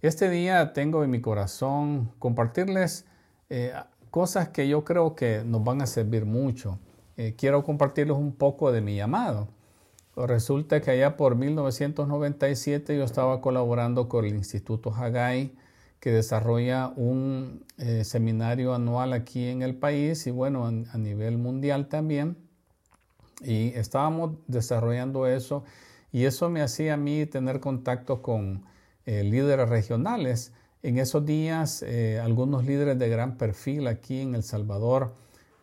Este día tengo en mi corazón compartirles eh, cosas que yo creo que nos van a servir mucho. Eh, quiero compartirles un poco de mi llamado. Resulta que allá por 1997 yo estaba colaborando con el Instituto Hagai, que desarrolla un eh, seminario anual aquí en el país y bueno, a nivel mundial también. Y estábamos desarrollando eso y eso me hacía a mí tener contacto con eh, líderes regionales. En esos días, eh, algunos líderes de gran perfil aquí en El Salvador,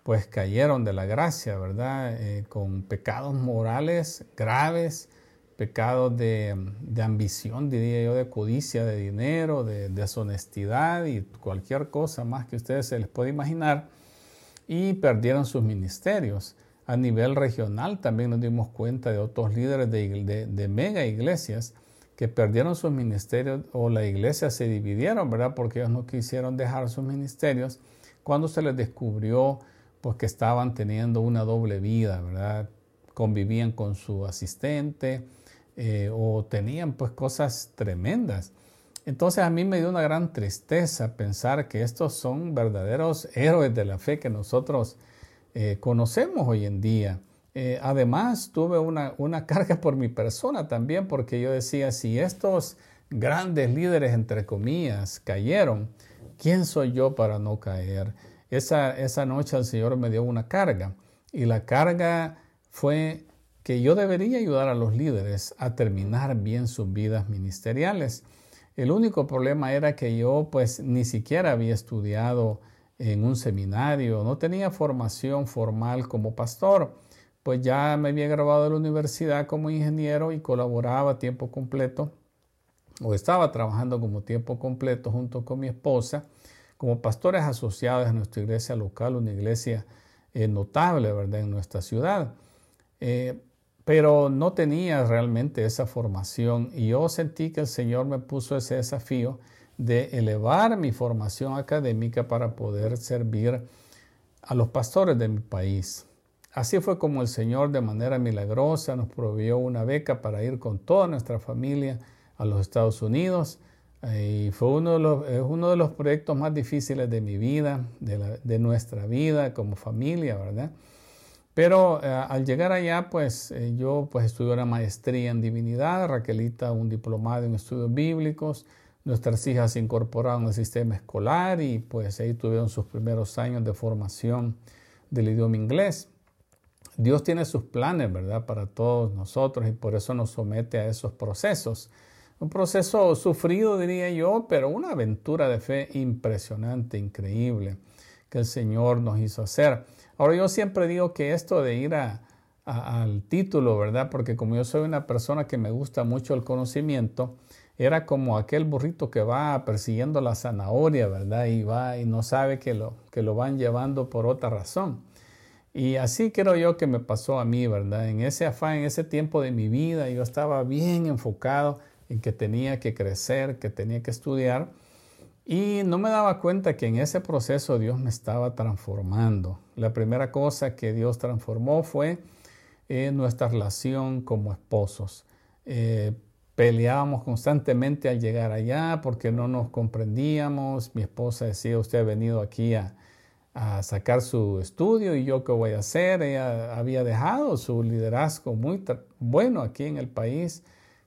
pues cayeron de la gracia, ¿verdad? Eh, con pecados morales graves, pecados de, ambición, diría yo, de codicia de dinero, de deshonestidad y cualquier cosa más que ustedes se les pueda imaginar, y perdieron sus ministerios. A nivel regional también nos dimos cuenta de otros líderes de, de mega iglesias que perdieron sus ministerios o la iglesia se dividieron, ¿verdad? Porque ellos no quisieron dejar sus ministerios cuando se les descubrió pues que estaban teniendo una doble vida, ¿verdad? Convivían con su asistente eh, o tenían pues cosas tremendas. Entonces a mí me dio una gran tristeza pensar que estos son verdaderos héroes de la fe que nosotros eh, conocemos hoy en día. Eh, además, tuve una, carga por mi persona también, porque yo decía, si estos grandes líderes, entre comillas, cayeron, ¿quién soy yo para no caer? Esa, esa noche el Señor me dio una carga y la carga fue que yo debería ayudar a los líderes a terminar bien sus vidas ministeriales. El único problema era que yo pues ni siquiera había estudiado en un seminario, no tenía formación formal como pastor pues ya me había graduado de la universidad como ingeniero y colaboraba a tiempo completo o estaba trabajando como tiempo completo junto con mi esposa como pastores asociados a nuestra iglesia local, una iglesia eh, notable, ¿verdad?, en nuestra ciudad. Eh, pero no tenía realmente esa formación y yo sentí que el Señor me puso ese desafío de elevar mi formación académica para poder servir a los pastores de mi país. Así fue como el Señor de manera milagrosa nos proveyó una beca para ir con toda nuestra familia a los Estados Unidos. Y fue uno de los, uno de los proyectos más difíciles de mi vida, de, nuestra vida como familia, ¿verdad? Pero eh, al llegar allá, pues eh, yo pues estudié una maestría en divinidad, Raquelita un diplomado en estudios bíblicos, nuestras hijas se incorporaron al sistema escolar y pues ahí tuvieron sus primeros años de formación del idioma inglés. Dios tiene sus planes, ¿verdad? Para todos nosotros y por eso nos somete a esos procesos. Un proceso sufrido, diría yo, pero una aventura de fe impresionante, increíble, que el Señor nos hizo hacer. Ahora yo siempre digo que esto de ir al título, ¿verdad? Porque como yo soy una persona que me gusta mucho el conocimiento, era como aquel burrito que va persiguiendo la zanahoria, ¿verdad? Y va y no sabe que lo, que lo van llevando por otra razón. Y así creo yo que me pasó a mí, ¿verdad? En ese afán, en ese tiempo de mi vida, yo estaba bien enfocado en que tenía que crecer, que tenía que estudiar. Y no me daba cuenta que en ese proceso Dios me estaba transformando. La primera cosa que Dios transformó fue eh, nuestra relación como esposos. Eh, peleábamos constantemente al llegar allá porque no nos comprendíamos. Mi esposa decía, usted ha venido aquí a, a sacar su estudio y yo qué voy a hacer. Ella había dejado su liderazgo muy bueno aquí en el país.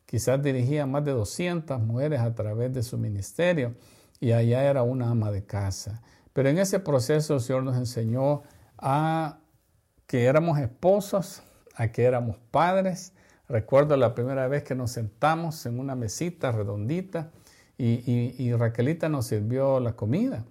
Quizás dirigía más de 200 mujeres a través de su ministerio y allá era una ama de casa. Pero en ese proceso el Señor nos enseñó a que éramos esposos, a que éramos padres. Recuerdo la primera vez que nos sentamos en una mesita redondita y, y Raquelita nos sirvió la comida.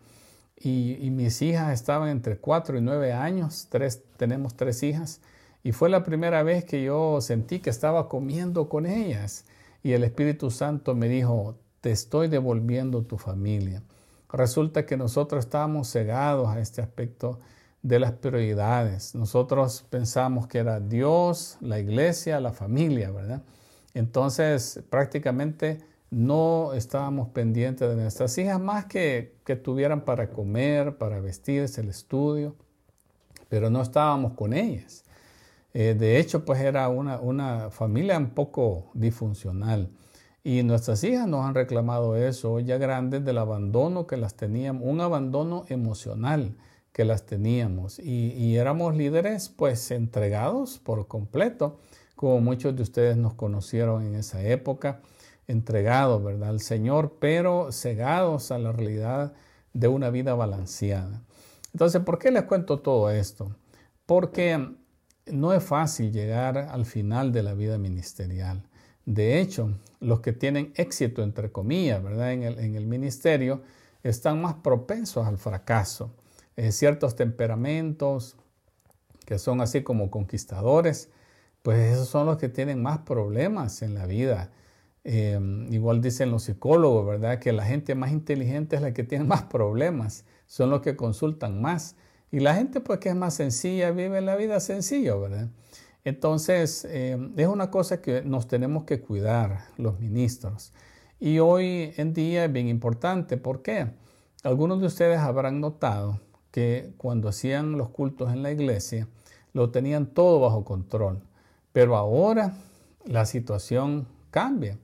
Y, mis hijas estaban entre 4 y 9 años, tres, tenemos tres hijas, y fue la primera vez que yo sentí que estaba comiendo con ellas. Y el Espíritu Santo me dijo, te estoy devolviendo tu familia. Resulta que nosotros estábamos cegados a este aspecto de las prioridades. Nosotros pensamos que era Dios, la iglesia, la familia, ¿verdad? Entonces prácticamente no estábamos pendientes de nuestras hijas más que que tuvieran para comer, para vestirse, el estudio, pero no estábamos con ellas. Eh, de hecho, pues era una, una, familia un poco disfuncional. Y nuestras hijas nos han reclamado eso ya grandes del abandono que las teníamos, un abandono emocional que las teníamos. Y, y éramos líderes pues entregados por completo, como muchos de ustedes nos conocieron en esa época, entregados, ¿verdad? Al Señor, pero cegados a la realidad de una vida balanceada. Entonces, ¿por qué les cuento todo esto? Porque no es fácil llegar al final de la vida ministerial. De hecho, los que tienen éxito, entre comillas, ¿verdad? En el, ministerio, están más propensos al fracaso. Eh, ciertos temperamentos que son así como conquistadores, pues esos son los que tienen más problemas en la vida. Eh, igual dicen los psicólogos, ¿verdad? Que la gente más inteligente es la que tiene más problemas, son los que consultan más. Y la gente pues que es más sencilla, vive la vida sencilla, ¿verdad? Entonces, eh, es una cosa que nos tenemos que cuidar los ministros. Y hoy en día es bien importante. ¿Por qué? Algunos de ustedes habrán notado que cuando hacían los cultos en la iglesia, lo tenían todo bajo control. Pero ahora la situación cambia.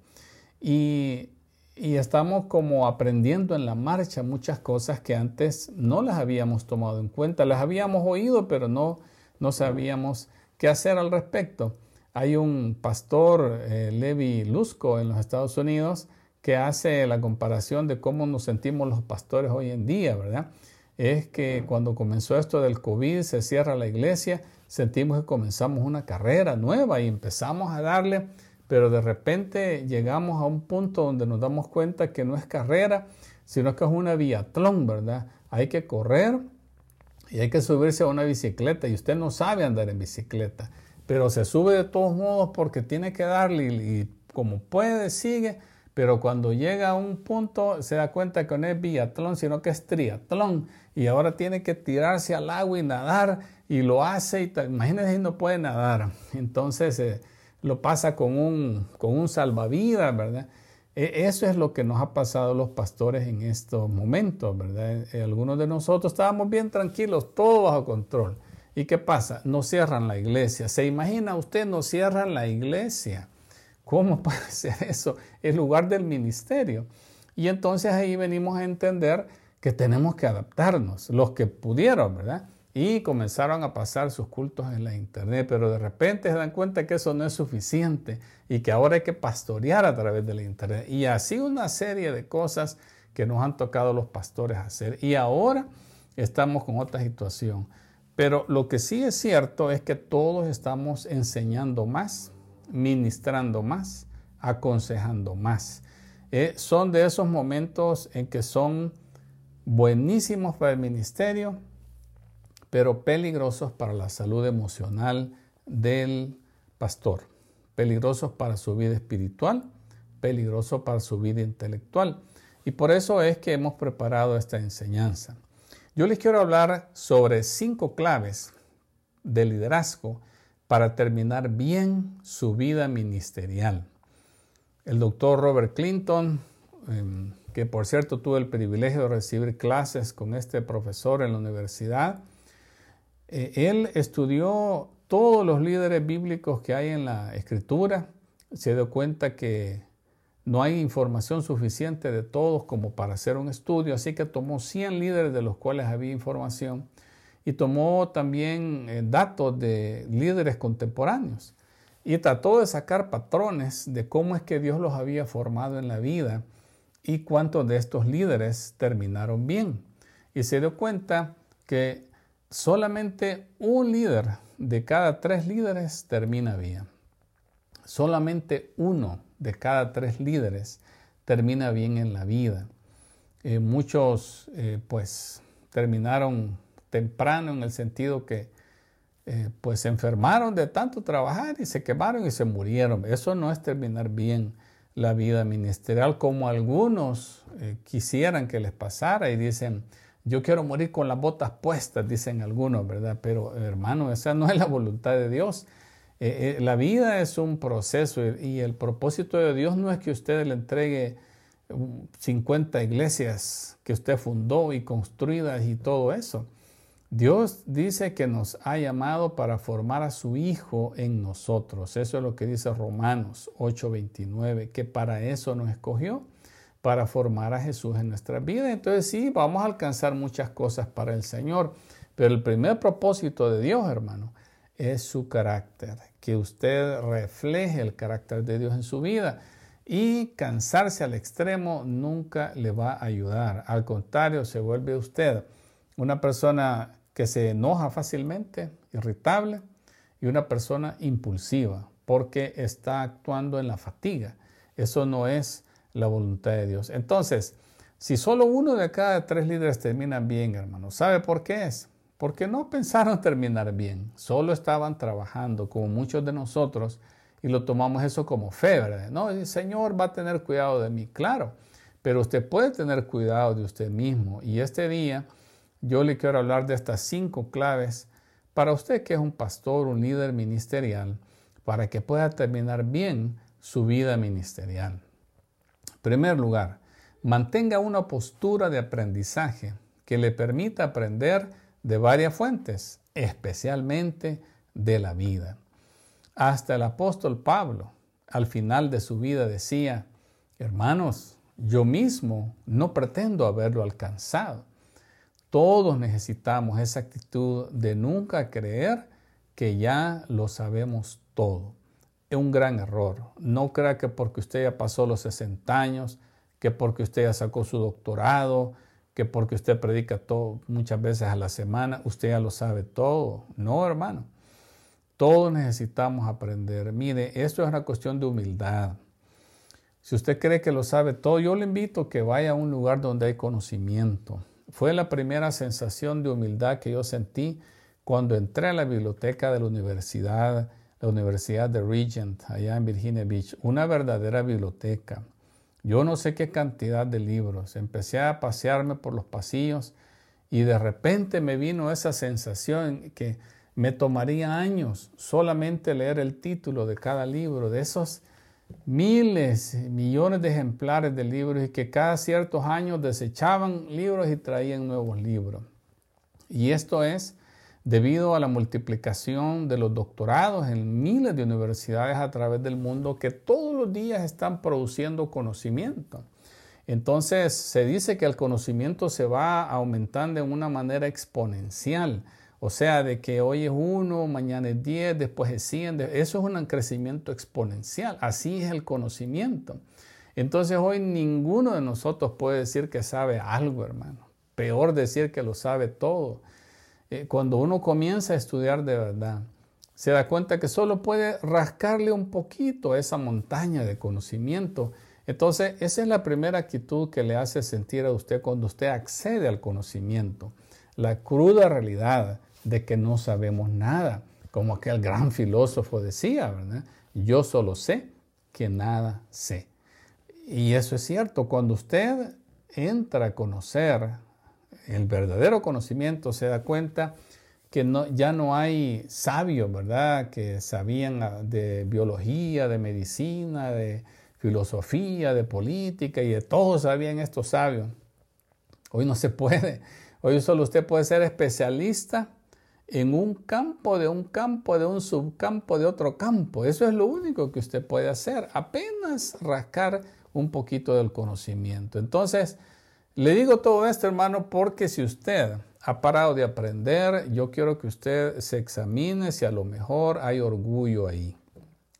Y, y estamos como aprendiendo en la marcha muchas cosas que antes no las habíamos tomado en cuenta. Las habíamos oído, pero no, no sabíamos qué hacer al respecto. Hay un pastor, eh, Levi Lusco, en los Estados Unidos, que hace la comparación de cómo nos sentimos los pastores hoy en día, ¿verdad? Es que cuando comenzó esto del COVID, se cierra la iglesia, sentimos que comenzamos una carrera nueva y empezamos a darle, pero de repente llegamos a un punto donde nos damos cuenta que no es carrera, sino que es una biatlón, ¿verdad? Hay que correr, y hay que subirse a una bicicleta y usted no sabe andar en bicicleta, pero se sube de todos modos porque tiene que darle y, como puede sigue, pero cuando llega a un punto se da cuenta que no es biatlón, sino que es triatlón y ahora tiene que tirarse al agua y nadar y lo hace y imagínense no puede nadar, entonces eh, lo pasa con un, con un salvavidas, ¿verdad? E, eso es lo que nos ha pasado los pastores en estos momentos, ¿verdad? Eh, algunos de nosotros estábamos bien tranquilos, todo bajo control. ¿Y qué pasa? No cierran la iglesia. ¿Se imagina usted no cierran la iglesia? ¿Cómo puede ser eso? El lugar del ministerio. Y entonces ahí venimos a entender que tenemos que adaptarnos, los que pudieron, ¿verdad? Y comenzaron a pasar sus cultos en la internet, pero de repente se dan cuenta que eso no es suficiente y que ahora hay que pastorear a través de la internet. Y así una serie de cosas que nos han tocado los pastores hacer. Y ahora estamos con otra situación. Pero lo que sí es cierto es que todos estamos enseñando más, ministrando más, aconsejando más. Eh, son de esos momentos en que son buenísimos para el ministerio, pero peligrosos para la salud emocional del pastor, peligrosos para su vida espiritual, peligrosos para su vida intelectual. Y por eso es que hemos preparado esta enseñanza. Yo les quiero hablar sobre cinco claves de liderazgo para terminar bien su vida ministerial. El doctor Robert Clinton, em, que por cierto tuve el privilegio de recibir clases con este profesor en la universidad, eh, él estudió todos los líderes bíblicos que hay en la escritura, se dio cuenta que no hay información suficiente de todos como para hacer un estudio, así que tomó 100 líderes de los cuales había información y tomó también eh, datos de líderes contemporáneos y trató de sacar patrones de cómo es que Dios los había formado en la vida y cuántos de estos líderes terminaron bien. Y se dio cuenta que solamente un líder de cada tres líderes termina bien. Solamente uno de cada tres líderes termina bien en la vida. Eh, muchos eh, pues terminaron temprano en el sentido que eh, pues se enfermaron de tanto trabajar y se quemaron y se murieron. Eso no es terminar bien la vida ministerial como algunos quisieran que les pasara y dicen, yo quiero morir con las botas puestas, dicen algunos, ¿verdad? Pero hermano, esa no es la voluntad de Dios. Eh, eh, la vida es un proceso y el propósito de Dios no es que usted le entregue 50 um, iglesias que usted fundó y construidas y todo eso. Dios dice que nos ha llamado para formar a su Hijo en nosotros. Eso es lo que dice Romanos 8:29, que para eso nos escogió, para formar a Jesús en nuestra vida. Entonces sí, vamos a alcanzar muchas cosas para el Señor, pero el primer propósito de Dios, hermano, es su carácter, que usted refleje el carácter de Dios en su vida. Y cansarse al extremo nunca le va a ayudar. Al contrario, se vuelve usted una persona que se enoja fácilmente, irritable, y una persona impulsiva, porque está actuando en la fatiga. Eso no es la voluntad de Dios. Entonces, si solo uno de cada tres líderes terminan bien, hermano, ¿sabe por qué es? Porque no pensaron terminar bien, solo estaban trabajando, como muchos de nosotros, y lo tomamos eso como fe, ¿verdad? No, el Señor va a tener cuidado de mí, claro, pero usted puede tener cuidado de usted mismo. Y este día yo le quiero hablar de estas cinco claves para usted que es un pastor, un líder ministerial, para que pueda terminar bien su vida ministerial. Primer lugar, mantenga una postura de aprendizaje que le permita aprender de varias fuentes, especialmente de la vida. Hasta el apóstol Pablo, al final de su vida, decía, hermanos, yo mismo no pretendo haberlo alcanzado todos necesitamos esa actitud de nunca creer que ya lo sabemos todo. Es un gran error. No crea que porque usted ya pasó los 60 años, que porque usted ya sacó su doctorado, que porque usted predica todo, muchas veces a la semana, usted ya lo sabe todo. No, hermano. Todos necesitamos aprender. Mire, esto es una cuestión de humildad. Si usted cree que lo sabe todo, yo le invito a que vaya a un lugar donde hay conocimiento fue la primera sensación de humildad que yo sentí cuando entré a la biblioteca de la universidad, la Universidad de Regent, allá en Virginia Beach, una verdadera biblioteca. Yo no sé qué cantidad de libros. Empecé a pasearme por los pasillos y de repente me vino esa sensación que me tomaría años solamente leer el título de cada libro, de esos miles, millones de ejemplares de libros y que cada ciertos años desechaban libros y traían nuevos libros. Y esto es debido a la multiplicación de los doctorados en miles de universidades a través del mundo que todos los días están produciendo conocimiento. Entonces se dice que el conocimiento se va aumentando de una manera exponencial. O sea, de que hoy es uno, mañana es diez, después es cien. Eso es un crecimiento exponencial. Así es el conocimiento. Entonces hoy ninguno de nosotros puede decir que sabe algo, hermano. Peor decir que lo sabe todo. Eh, cuando uno comienza a estudiar de verdad, se da cuenta que solo puede rascarle un poquito a esa montaña de conocimiento. Entonces, esa es la primera actitud que le hace sentir a usted cuando usted accede al conocimiento. La cruda realidad de que no sabemos nada, como aquel gran filósofo decía, ¿verdad? Yo solo sé que nada sé. Y eso es cierto, cuando usted entra a conocer el verdadero conocimiento, se da cuenta que ya no hay sabios, ¿verdad? Que sabían de biología, de medicina, de filosofía, de política y de todo sabían estos sabios. Hoy no se puede. Hoy solo usted puede ser especialista en un campo, de un campo, de un subcampo, de otro campo. Eso es lo único que usted puede hacer, apenas rascar un poquito del conocimiento. Entonces, le digo todo esto, hermano, porque si usted ha parado de aprender, yo quiero que usted se examine si a lo mejor hay orgullo ahí.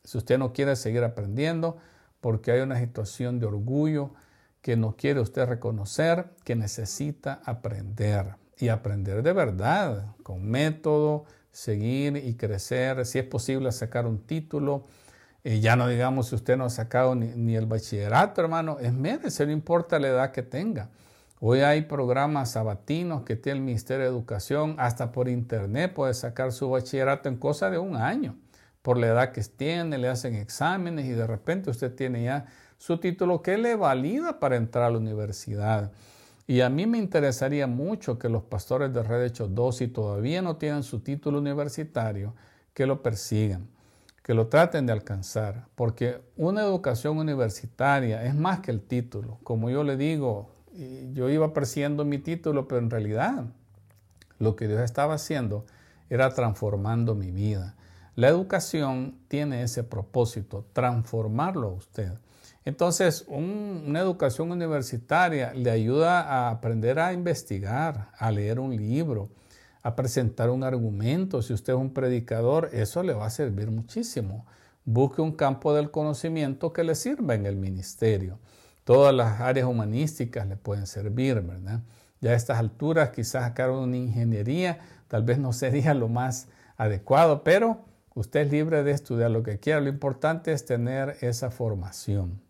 Si usted no quiere seguir aprendiendo, porque hay una situación de orgullo que no quiere usted reconocer, que necesita aprender y aprender de verdad, con método, seguir y crecer, si es posible sacar un título. y ya no digamos si usted no ha sacado ni, el bachillerato, hermano, es merece, no importa la edad que tenga. Hoy hay programas sabatinos que tiene el Ministerio de Educación, hasta por internet puede sacar su bachillerato en cosa de un año. Por la edad que tiene, le hacen exámenes y de repente usted tiene ya su título que le valida para entrar a la universidad. Y a mí me interesaría mucho que los pastores de Red Hechos 2, si todavía no tienen su título universitario, que lo persigan, que lo traten de alcanzar, porque una educación universitaria es más que el título. Como yo le digo, yo iba persiguiendo mi título, pero en realidad Lo que Dios estaba haciendo era transformando mi vida. La educación tiene ese propósito, transformarlo a usted. Entonces, una educación universitaria le ayuda a aprender a investigar, a leer un libro, a presentar un argumento. Si usted es un predicador, eso le va a servir muchísimo. Busque un campo del conocimiento que le sirva en el ministerio. Todas las áreas humanísticas le pueden servir, ¿verdad? Ya a estas alturas, quizás sacar una ingeniería tal vez no sería lo más adecuado, pero usted es libre de estudiar lo que quiera. Lo importante es tener esa formación.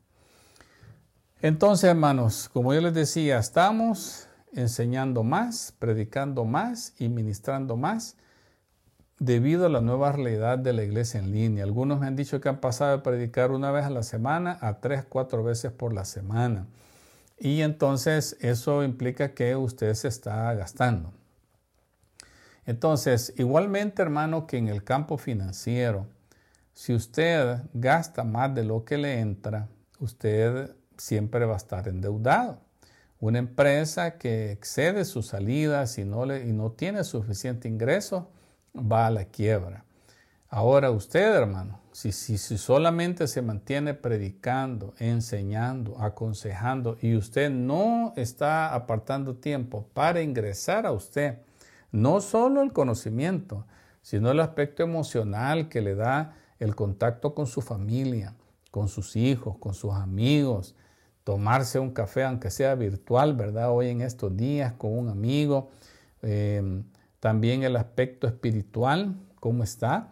Entonces, hermanos, como yo les decía, estamos enseñando más, predicando más y ministrando más debido a la nueva realidad de la iglesia en línea. Algunos me han dicho que han pasado de predicar una vez a la semana a tres, cuatro veces por la semana. Y entonces eso implica que usted se está gastando. Entonces, igualmente, hermano, que en el campo financiero, si usted gasta más de lo que le entra, usted siempre va a estar endeudado. Una empresa que excede sus salidas y no, le, y no tiene suficiente ingreso va a la quiebra. Ahora usted, hermano, si, si, si, solamente se mantiene predicando, enseñando, aconsejando y usted no está apartando tiempo para ingresar a usted, no solo el conocimiento, sino el aspecto emocional que le da el contacto con su familia, con sus hijos, con sus amigos, tomarse un café, aunque sea virtual, ¿verdad? Hoy en estos días con un amigo. Em, también el aspecto espiritual, ¿cómo está?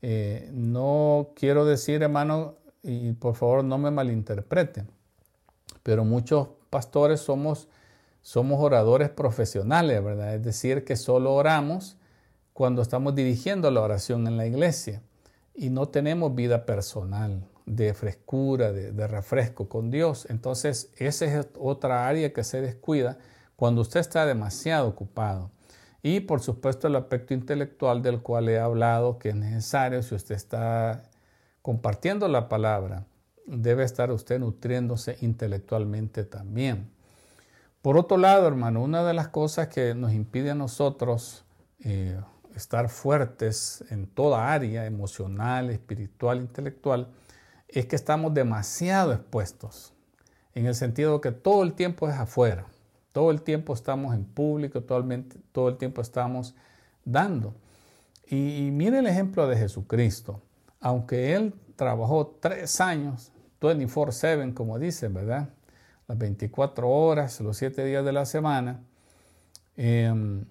Eh, no quiero decir, hermano, y por favor no me malinterpreten, pero muchos pastores somos, somos oradores profesionales, ¿verdad? Es decir, que solo oramos cuando estamos dirigiendo la oración en la iglesia y no tenemos vida personal de frescura, de, refresco con Dios. Entonces, esa es otra área que se descuida cuando usted está demasiado ocupado. Y por supuesto el aspecto intelectual del cual he hablado, que es necesario si usted está compartiendo la palabra, debe estar usted nutriéndose intelectualmente también. Por otro lado, hermano, una de las cosas que nos impide a nosotros eh, estar fuertes en toda área, emocional, espiritual, intelectual, es que estamos demasiado expuestos, en el sentido que todo el tiempo es afuera, todo el tiempo estamos en público, todo el, tiempo estamos dando. Y, mire el ejemplo de Jesucristo, aunque Él trabajó tres años, 24/7, como dicen, ¿verdad? Las 24 horas, los 7 días de la semana, em,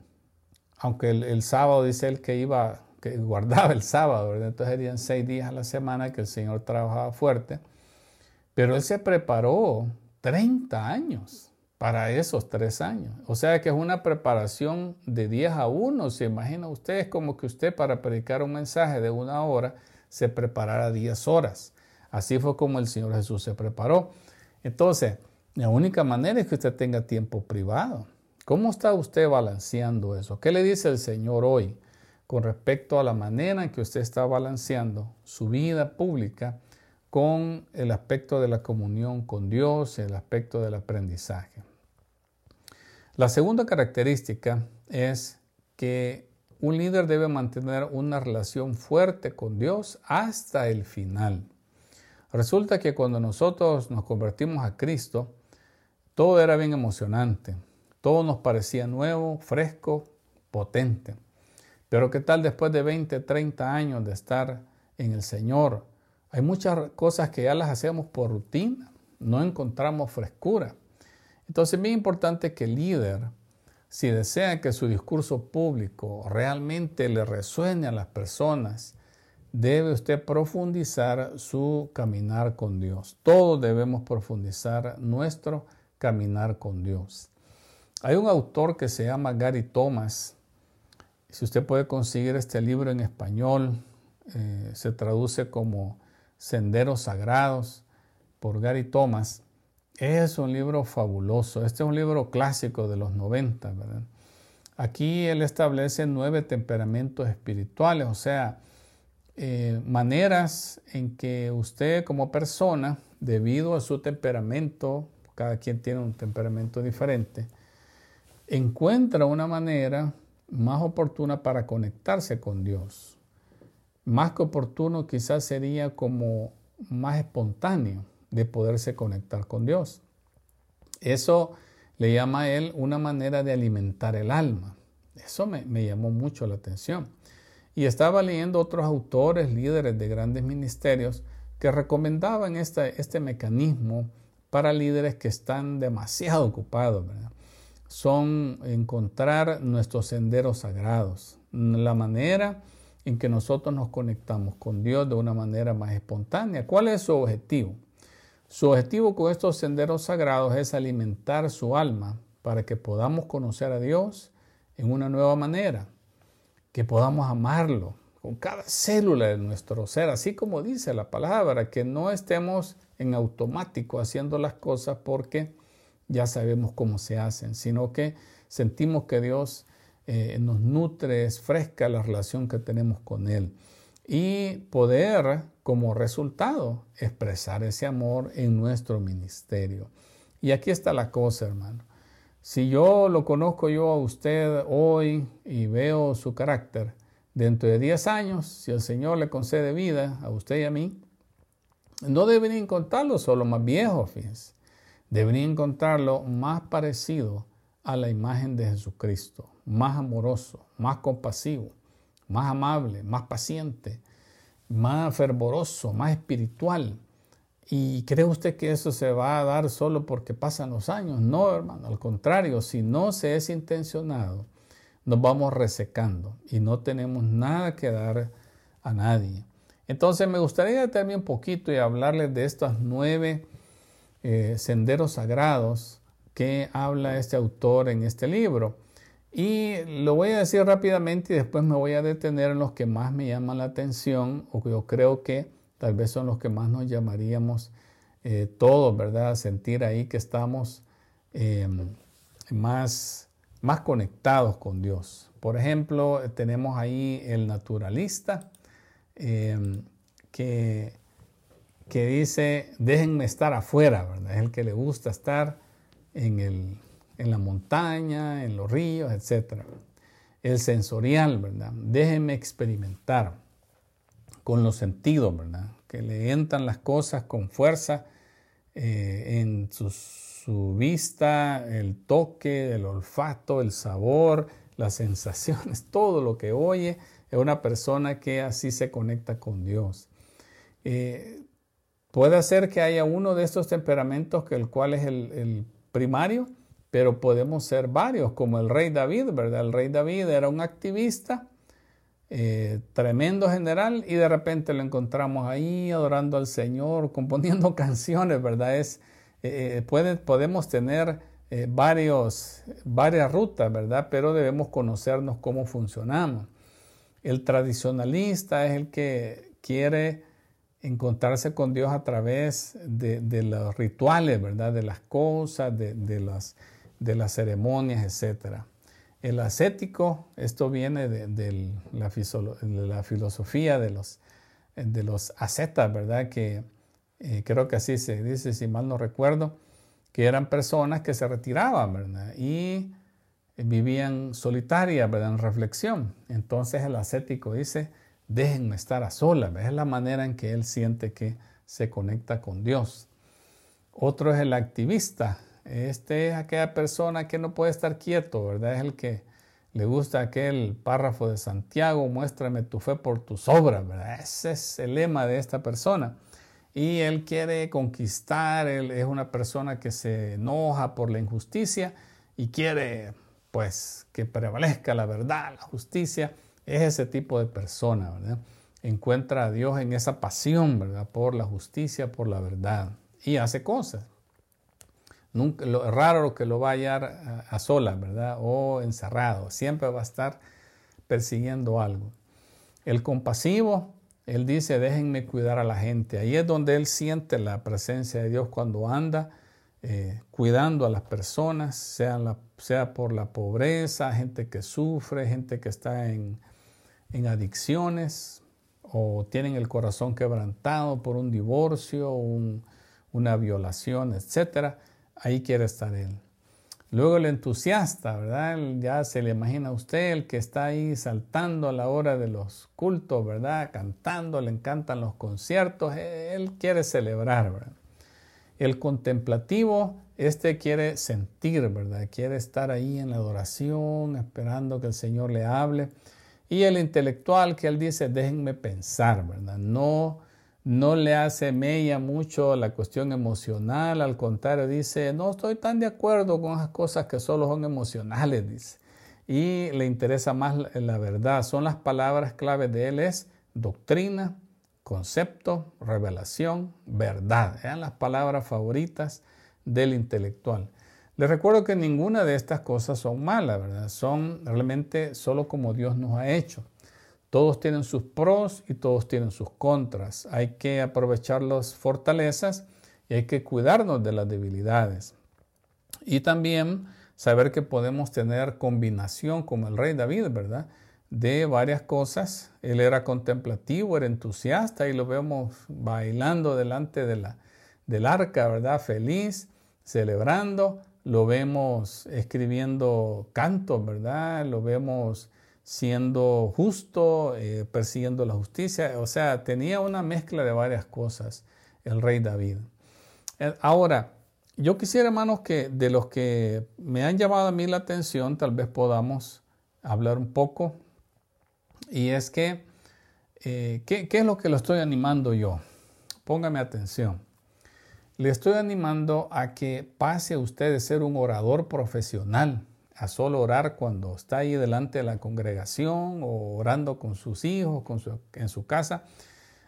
aunque el, el sábado dice Él que iba que guardaba el sábado, ¿verdad? entonces serían seis días a la semana que el Señor trabajaba fuerte, pero Él se preparó 30 años para esos tres años. O sea que es una preparación de 10 a 1. Se imagina usted, es como que usted para predicar un mensaje de una hora se preparara 10 horas. Así fue como el Señor Jesús se preparó. Entonces, la única manera es que usted tenga tiempo privado. ¿Cómo está usted balanceando eso? ¿Qué le dice el Señor hoy? con respecto a la manera en que usted está balanceando su vida pública con el aspecto de la comunión con Dios, el aspecto del aprendizaje. La segunda característica es que un líder debe mantener una relación fuerte con Dios hasta el final. Resulta que cuando nosotros nos convertimos a Cristo, todo era bien emocionante, todo nos parecía nuevo, fresco, potente. Pero ¿qué tal después de 20, 30 años de estar en el Señor? Hay muchas cosas que ya las hacemos por rutina, no encontramos frescura. Entonces es bien importante que el líder, si desea que su discurso público realmente le resuene a las personas, debe usted profundizar su caminar con Dios. Todos debemos profundizar nuestro caminar con Dios. Hay un autor que se llama Gary Thomas, si usted puede conseguir este libro en español, eh, se traduce como Senderos Sagrados por Gary Thomas. Es un libro fabuloso. Este es un libro clásico de los 90, ¿verdad? Aquí él establece nueve temperamentos espirituales, o sea, eh, maneras en que usted como persona, debido a su temperamento, cada quien tiene un temperamento diferente, encuentra una manera más oportuna para conectarse con Dios. Más que oportuno quizás sería como más espontáneo de poderse conectar con Dios. Eso le llama a él una manera de alimentar el alma. Eso me, llamó mucho la atención. Y estaba leyendo otros autores, líderes de grandes ministerios, que recomendaban este, este mecanismo para líderes que están demasiado ocupados. Son encontrar nuestros senderos sagrados, la manera en que nosotros nos conectamos con Dios de una manera más espontánea. ¿Cuál es su objetivo? Su objetivo con estos senderos sagrados es alimentar su alma para que podamos conocer a Dios en una nueva manera, que podamos amarlo con cada célula de nuestro ser, así como dice la palabra, que no estemos en automático haciendo las cosas porque ya sabemos cómo se hacen, sino que sentimos que Dios eh, nos nutre, es fresca la relación que tenemos con Él. Y poder, como resultado, expresar ese amor en nuestro ministerio. Y aquí está la cosa, hermano. Si yo lo conozco yo a usted hoy y veo su carácter, dentro de 10 años, si el Señor le concede vida a usted y a mí, no deberían encontrarlo solo más viejo, fíjense. Deberían encontrarlo más parecido a la imagen de Jesucristo, más amoroso, más compasivo, más amable, más paciente, más fervoroso, más espiritual. ¿Y cree usted que eso se va a dar solo porque pasan los años? No, hermano, al contrario, si no se es intencionado, nos vamos resecando y no tenemos nada que dar a nadie. Entonces me gustaría detenerme un poquito y hablarles de estos nueve eh, senderos sagrados que habla este autor en este libro. Y lo voy a decir rápidamente y después me voy a detener en los que más me llaman la atención o que yo creo que tal vez son los que más nos llamaríamos eh, todos, ¿verdad? Sentir ahí que estamos eh, más, más conectados con Dios. Por ejemplo, tenemos ahí el naturalista que que dice, déjenme estar afuera, ¿verdad? Es el que le gusta estar en, el, en la montaña, en los ríos, etc. El sensorial, ¿verdad? Déjenme experimentar con los sentidos, ¿verdad? Que le entran las cosas con fuerza eh, en su, su vista, el toque, el olfato, el sabor, las sensaciones, todo lo que oye, es una persona que así se conecta con Dios. Eh, Puede ser que haya uno de estos temperamentos que el cual es el, primario, pero podemos ser varios, como el rey David, ¿verdad? El rey David era un activista, eh, tremendo general, y de repente lo encontramos ahí adorando al Señor, componiendo canciones, ¿verdad? Es, eh, eh, podemos tener varios, varias rutas, ¿verdad? Pero debemos conocernos cómo funcionamos. El tradicionalista es el que quiere encontrarse con Dios a través de, los rituales, ¿verdad? De las cosas, de, las, de las ceremonias, etc. El ascético, esto viene de, la, filosofía de los, de los ascetas, ¿verdad? Que eh, creo que así se dice, si mal no recuerdo, que eran personas que se retiraban, ¿verdad? Y vivían solitarias, ¿verdad? En reflexión. Entonces el ascético dice, déjenme estar a solas. Es la manera en que él siente que se conecta con Dios. Otro es el activista. Este es aquella persona que no puede estar quieto, ¿verdad? Es el que le gusta aquel párrafo de Santiago, muéstrame tu fe por tus obras, ¿verdad? Ese es el lema de esta persona. Y él quiere conquistar, él es una persona que se enoja por la injusticia y quiere pues que prevalezca la verdad, la justicia es ese tipo de persona, ¿verdad? Encuentra a Dios en esa pasión, ¿verdad? Por la justicia, por la verdad. Y hace cosas. Nunca, lo, raro que lo va a hallar a, solas, ¿verdad? O encerrado. Siempre va a estar persiguiendo algo. El compasivo, él dice, déjenme cuidar a la gente. Ahí es donde él siente la presencia de Dios cuando anda eh, cuidando a las personas, sea, por la pobreza, gente que sufre, gente que está en en adicciones o tienen el corazón quebrantado por un divorcio, una violación, etc. Ahí quiere estar Él. Luego el entusiasta, ¿verdad? Ya se le imagina a usted el que está ahí saltando a la hora de los cultos, ¿verdad? Cantando, le encantan los conciertos, e, él quiere celebrar, ¿verdad? El contemplativo, este quiere sentir, ¿verdad? Quiere estar ahí en la adoración, esperando que el Señor le hable. Y el intelectual que él dice, déjenme pensar, ¿verdad? No no le hace mella mucho la cuestión emocional, al contrario, dice, no estoy tan de acuerdo con esas cosas que solo son emocionales, dice. Y le interesa más la verdad. Son las palabras clave de él, es doctrina, concepto, revelación, verdad. Eran las palabras favoritas del intelectual. Les recuerdo que ninguna de estas cosas son malas, ¿verdad? Son realmente solo como Dios nos ha hecho. Todos tienen sus pros y todos tienen sus contras. Hay que aprovechar las fortalezas y hay que cuidarnos de las debilidades. Y también saber que podemos tener combinación como el rey David, ¿verdad? De varias cosas. Él era contemplativo, era entusiasta y lo vemos bailando delante de la, del arca, ¿verdad? Feliz, celebrando. Lo vemos escribiendo cantos, ¿verdad? Lo vemos siendo justo, eh, persiguiendo la justicia. O sea, tenía una mezcla de varias cosas el rey David. Eh, ahora, yo quisiera, hermanos, que de los que me han llamado a mí la atención, tal vez podamos hablar un poco. Y es que, eh, ¿qué, ¿qué es lo que lo estoy animando yo? Póngame atención. Le estoy animando a que pase usted de ser un orador profesional a solo orar cuando está ahí delante de la congregación o orando con sus hijos, con en su casa,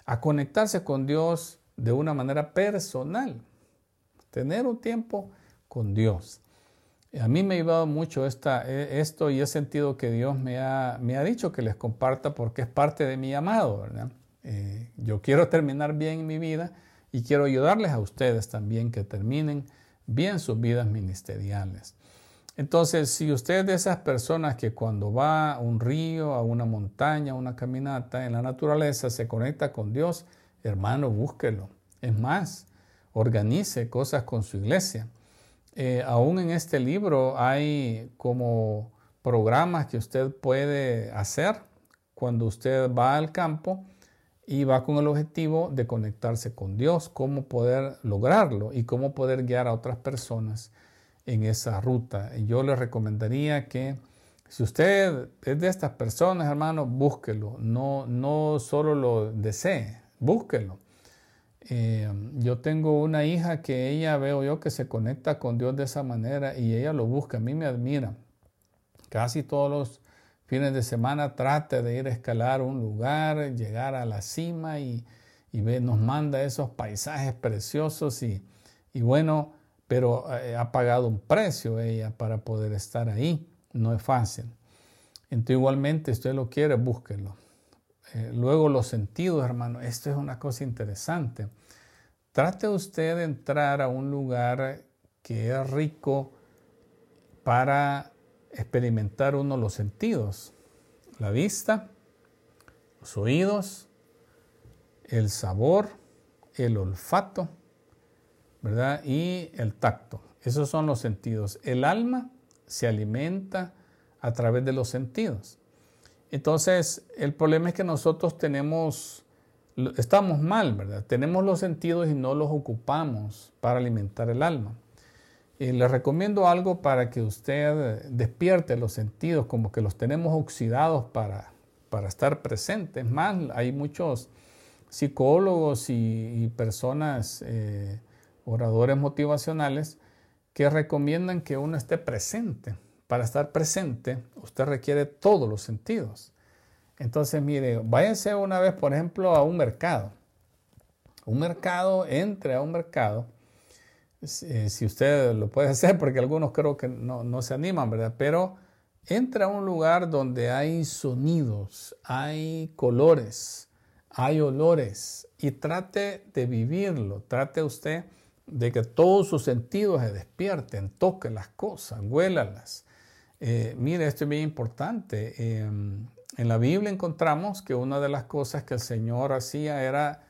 a conectarse con Dios de una manera personal, tener un tiempo con Dios. A mí me ha ayudado mucho esta, e, esto y he sentido que Dios me ha, me ha dicho que les comparta porque es parte de mi llamado, ¿verdad? Eh, yo quiero terminar bien mi vida y quiero ayudarles a ustedes también que terminen bien sus vidas ministeriales. Entonces, si usted es de esas personas que cuando va a un río, a una montaña, a una caminata en la naturaleza, se conecta con Dios, hermano, búsquelo. Es más, organice cosas con su iglesia. Eh, aún en este libro hay como programas que usted puede hacer cuando usted va al campo y va con el objetivo de conectarse con Dios, cómo poder lograrlo y cómo poder guiar a otras personas en esa ruta. Y yo le recomendaría que si usted es de estas personas, hermano, búsquelo. No, no solo lo desee, búsquelo. Eh, yo tengo una hija que ella veo yo que se conecta con Dios de esa manera y ella lo busca. A mí me admira. Casi todos los fines de semana trata de ir a escalar un lugar, llegar a la cima y, y ve, nos manda esos paisajes preciosos y, y bueno, pero eh, ha pagado un precio ella para poder estar ahí. No es fácil. Entonces igualmente, usted lo quiere, búsquelo. Eh, luego los sentidos, hermano, esto es una cosa interesante. Trate usted de entrar a un lugar que es rico para experimentar uno los sentidos. La vista, los oídos, el sabor, el olfato Y el tacto. Esos son los sentidos. El alma se alimenta a través de los sentidos. Entonces, el problema es que nosotros tenemos, estamos mal, ¿verdad? Tenemos los sentidos y no los ocupamos para alimentar el alma. Y les recomiendo algo para que usted despierte los sentidos, como que los tenemos oxidados para, para estar presentes. Más, hay muchos psicólogos y, personas eh, oradores motivacionales que recomiendan que uno esté presente. Para estar presente, usted requiere todos los sentidos. Entonces, mire, váyase una vez, por ejemplo, a un mercado. Un mercado, entre a un mercado. Eh, si usted lo puede hacer, porque algunos creo que no, no se animan, ¿verdad? Pero entra a un lugar donde hay sonidos, hay colores, hay olores y trate de vivirlo. Trate usted de que todos sus sentidos se despierten, toque las cosas, huélalas. Eh, mire, esto es bien importante. Em, en la Biblia encontramos que una de las cosas que el Señor hacía era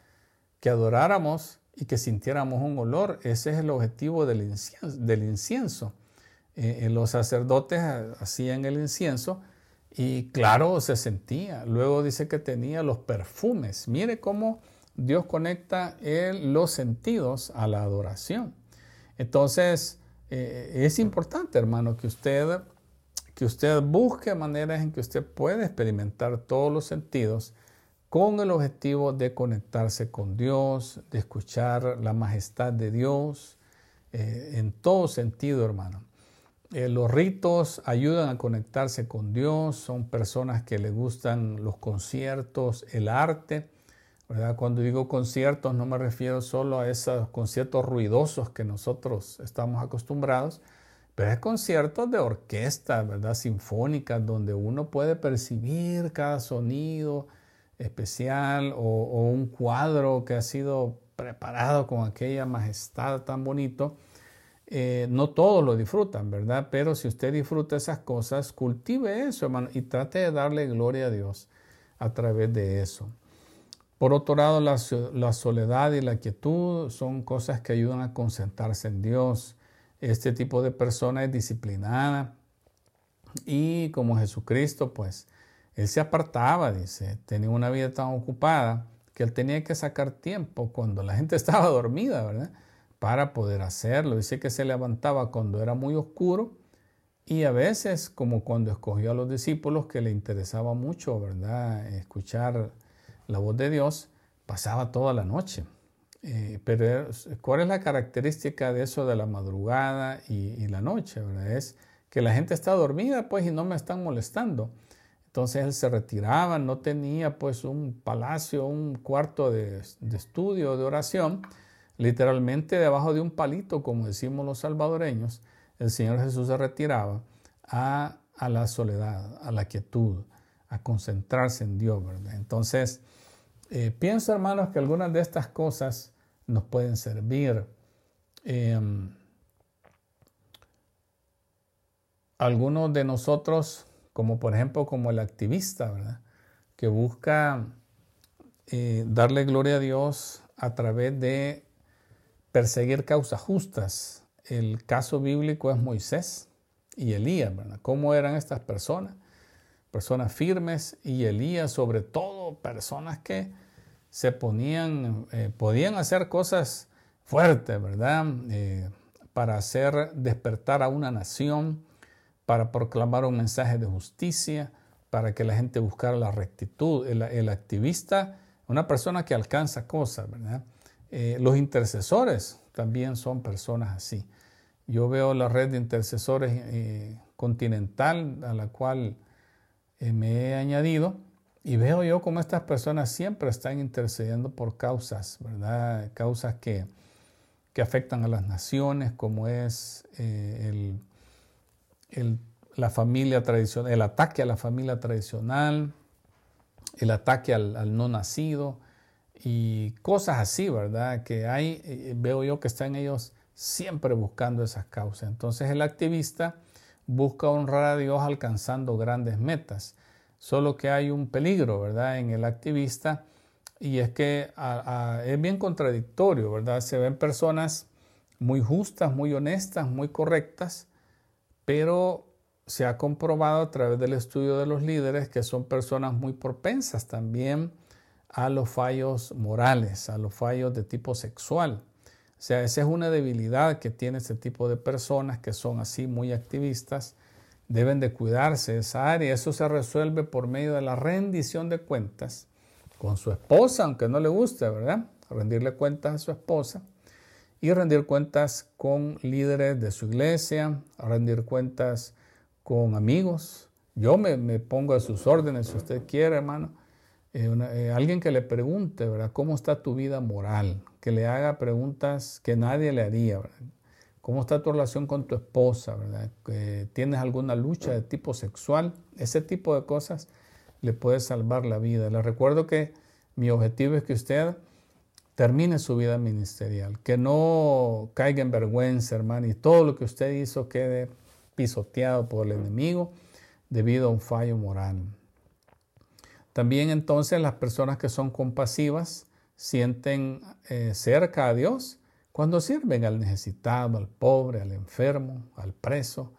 que adoráramos y que sintiéramos un olor. Ese es el objetivo del incienso. Del incienso. eh, los sacerdotes hacían el incienso y claro, se sentía. Luego dice que tenía los perfumes. Mire cómo Dios conecta los sentidos a la adoración. Entonces, eh, es importante, hermano, que usted, que usted busque maneras en que usted pueda experimentar todos los sentidos con el objetivo de conectarse con Dios, de escuchar la majestad de Dios, eh, en todo sentido, hermano. Eh, los ritos ayudan a conectarse con Dios, son personas que le gustan los conciertos, el arte. ¿Verdad? Cuando digo conciertos no me refiero solo a esos conciertos ruidosos que nosotros estamos acostumbrados, pero es conciertos de orquesta, ¿verdad? Sinfónicas, donde uno puede percibir cada sonido especial o, un cuadro que ha sido preparado con aquella majestad tan bonito eh, no todos lo disfrutan, ¿verdad? Pero si usted disfruta esas cosas, cultive eso, hermano, y trate de darle gloria a Dios a través de eso. Por otro lado, la, soledad y la quietud son cosas que ayudan a concentrarse en Dios. Este tipo de persona es disciplinada y como Jesucristo, pues, él se apartaba, dice, tenía una vida tan ocupada que él tenía que sacar tiempo cuando la gente estaba dormida, ¿verdad? para poder hacerlo. Dice que se levantaba cuando era muy oscuro y a veces, como cuando escogió a los discípulos que le interesaba mucho, ¿verdad? Escuchar la voz de Dios, pasaba toda la noche. Eh, pero ¿cuál es la característica de eso de la madrugada y, la noche? ¿verdad? Es que la gente está dormida pues y no me están molestando. Entonces él se retiraba, no tenía pues un palacio, un cuarto de, estudio, de oración, Literalmente debajo de un palito, como decimos los salvadoreños, el Señor Jesús se retiraba a, la soledad, a la quietud, a concentrarse en Dios, Entonces, eh, pienso, hermanos, que algunas de estas cosas nos pueden servir. Em, algunos de nosotros, como por ejemplo, como el activista, que busca eh, darle gloria a Dios a través de perseguir causas justas. El caso bíblico es Moisés y Elías, ¿verdad? ¿Cómo eran estas personas? Personas firmes y Elías, sobre todo, personas que se ponían, eh, podían hacer cosas fuertes, ¿verdad? Eh, para hacer despertar a una nación, para proclamar un mensaje de justicia, para que la gente buscara la rectitud. El, activista, una persona que alcanza cosas, ¿verdad? Eh, los intercesores también son personas así. Yo veo la red de intercesores eh, continental a la cual me he añadido y veo yo cómo estas personas siempre están intercediendo por causas, ¿verdad? Causas que, afectan a las naciones, como es el, la familia tradicional, el ataque a la familia tradicional, el ataque al no nacido, y cosas así, ¿verdad? Que hay, eh, veo yo que están ellos siempre buscando esas causas. Entonces el activista busca honrar a Dios alcanzando grandes metas. Solo que hay un peligro, ¿verdad? En el activista y es que es bien contradictorio, ¿verdad? Se ven personas muy justas, muy honestas, muy correctas, pero se ha comprobado a través del estudio de los líderes que son personas muy propensas también a los fallos morales, a los fallos de tipo sexual. O sea, esa es una debilidad que tiene este tipo de personas que son así muy activistas. Deben de cuidarse esa área. Eso se resuelve por medio de la rendición de cuentas con su esposa, aunque no le guste, ¿verdad? Rendirle cuentas a su esposa y rendir cuentas con líderes de su iglesia, rendir cuentas con amigos. Yo me pongo a sus órdenes si usted quiere, hermano eh, eh, alguien que le pregunte, ¿verdad? ¿Cómo está tu vida moral? Que le haga preguntas que nadie le haría, ¿verdad? ¿Cómo está tu relación con tu esposa, verdad? ¿Tienes alguna lucha de tipo sexual? Ese tipo de cosas le puede salvar la vida. Le recuerdo que mi objetivo es que usted termine su vida ministerial, que no caiga en vergüenza, hermano, y todo lo que usted hizo quede pisoteado por el enemigo debido a un fallo moral. También entonces las personas que son compasivas sienten eh, cerca a Dios cuando sirven al necesitado, al pobre, al enfermo, al preso.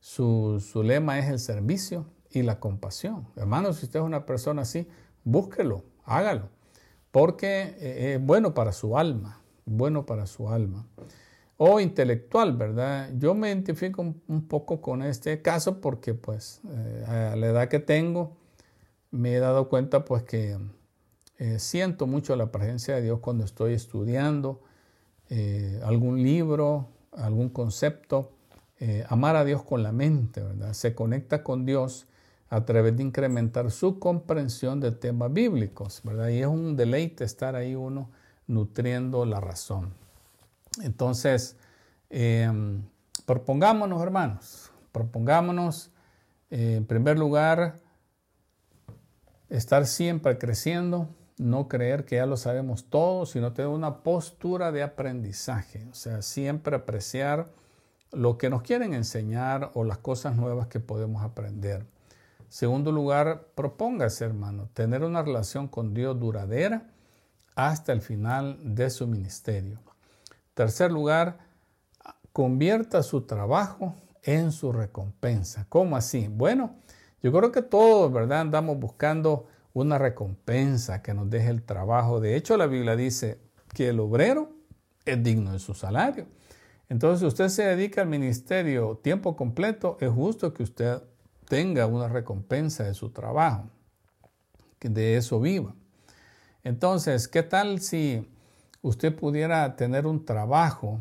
Su, su lema es el servicio y la compasión. Hermanos, si usted es una persona así, búsquelo, hágalo, porque eh, es bueno para su alma, bueno para su alma. O intelectual, ¿verdad? Yo me identifico un, poco con este caso porque pues eh, a la edad que tengo me he dado cuenta pues que eh, siento mucho la presencia de Dios cuando estoy estudiando algún libro, algún concepto. amar a Dios con la mente, ¿verdad? Se conecta con Dios a través de incrementar su comprensión de temas bíblicos, ¿verdad? Y es un deleite estar ahí uno nutriendo la razón. Entonces, em, propongámonos, hermanos, propongámonos, eh, en primer lugar, estar siempre creciendo, no creer que ya lo sabemos todo, sino tener una postura de aprendizaje, o sea, siempre apreciar lo que nos quieren enseñar o las cosas nuevas que podemos aprender. Segundo lugar, propóngase, hermano, tener una relación con Dios duradera hasta el final de su ministerio. Tercer lugar, convierta su trabajo en su recompensa. ¿Cómo así? Bueno, yo creo que todos, ¿verdad? Andamos buscando una recompensa que nos deje el trabajo. De hecho, la Biblia dice que el obrero es digno de su salario. Entonces, si usted se dedica al ministerio tiempo completo, es justo que usted tenga una recompensa de su trabajo, que de eso viva. Entonces, ¿qué tal si usted pudiera tener un trabajo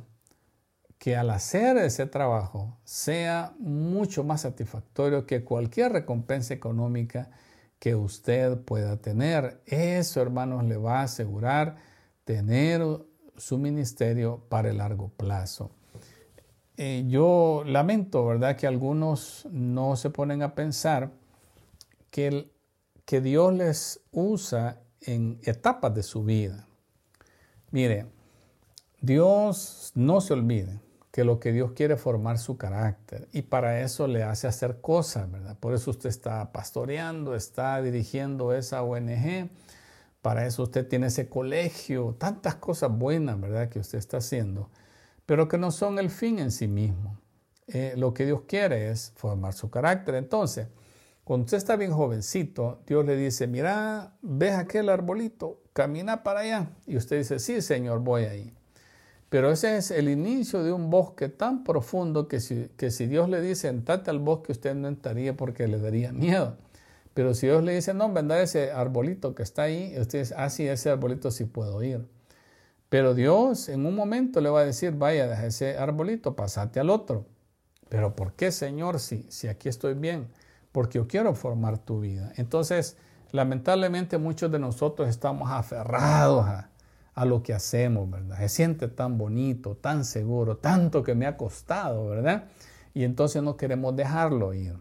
que al hacer ese trabajo sea mucho más satisfactorio que cualquier recompensa económica que usted pueda tener? Eso, hermanos, le va a asegurar tener su ministerio para el largo plazo. Eh, yo lamento, ¿verdad?, que algunos no se ponen a pensar que, que Dios les usa en etapas de su vida. Mire, Dios no se olvide que lo que Dios quiere es formar su carácter y para eso le hace hacer cosas, ¿verdad? Por eso usted está pastoreando, está dirigiendo esa ONG, para eso usted tiene ese colegio, tantas cosas buenas, ¿verdad?, que usted está haciendo pero que no son el fin en sí mismo. Eh, lo que Dios quiere es formar su carácter. Entonces, cuando usted está bien jovencito, Dios le dice, mira, ves aquel arbolito, camina para allá. Y usted dice, sí, Señor, voy ahí. Pero ese es el inicio de un bosque tan profundo que si, que si Dios le dice, entrate al bosque, usted no entraría porque le daría miedo. Pero si Dios le dice, no, vendrá ese arbolito que está ahí, usted dice, ah, sí, ese arbolito sí puedo ir. Pero Dios en un momento le va a decir, vaya, deja ese arbolito, pasate al otro. Pero ¿por qué, Señor, si, si aquí estoy bien? Porque yo quiero formar tu vida. Entonces, lamentablemente muchos de nosotros estamos aferrados a, a lo que hacemos, ¿verdad? Se siente tan bonito, tan seguro, tanto que me ha costado, ¿verdad? Y entonces no queremos dejarlo ir.